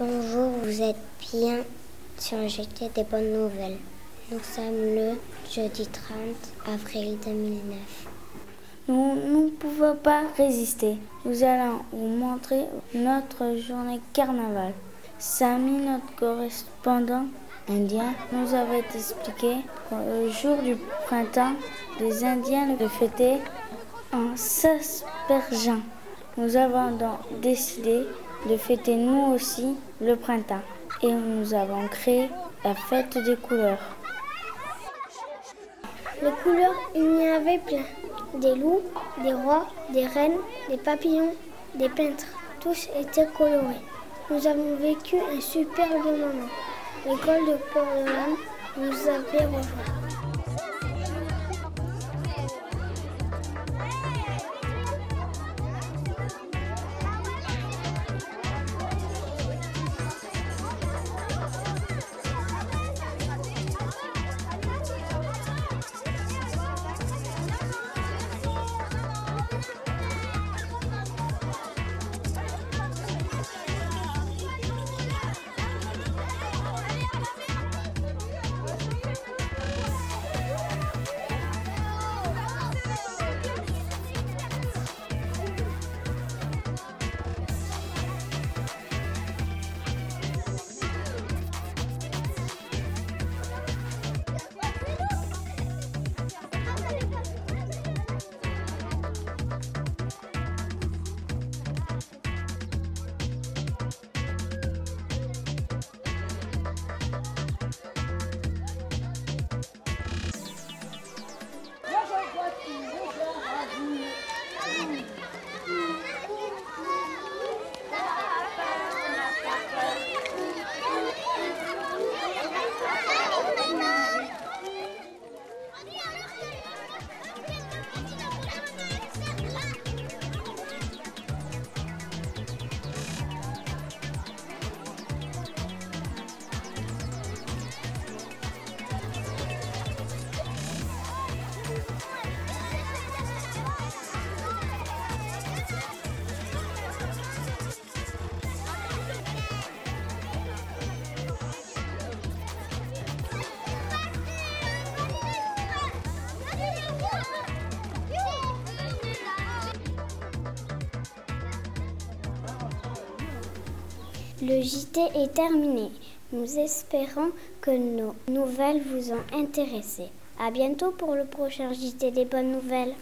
Bonjour, vous êtes bien sur JT des bonnes nouvelles. Nous sommes le jeudi 30 avril 2009. Nous ne pouvons pas résister. Nous allons vous montrer notre journée carnaval. Samy, notre correspondant indien, nous avait expliqué que le jour du printemps, les Indiens le fêtaient en s'aspergeant. Nous avons donc décidé de fêter nous aussi le printemps et nous avons créé la fête des couleurs. Les couleurs, il y avait plein. Des loups, des rois, des reines, des papillons, des peintres. Tous étaient colorés. Nous avons vécu un superbe moment. L'école de Port-de-Lame nous avait rejoints. Le JT est terminé. Nous espérons que nos nouvelles vous ont intéressé. À bientôt pour le prochain JT des bonnes nouvelles.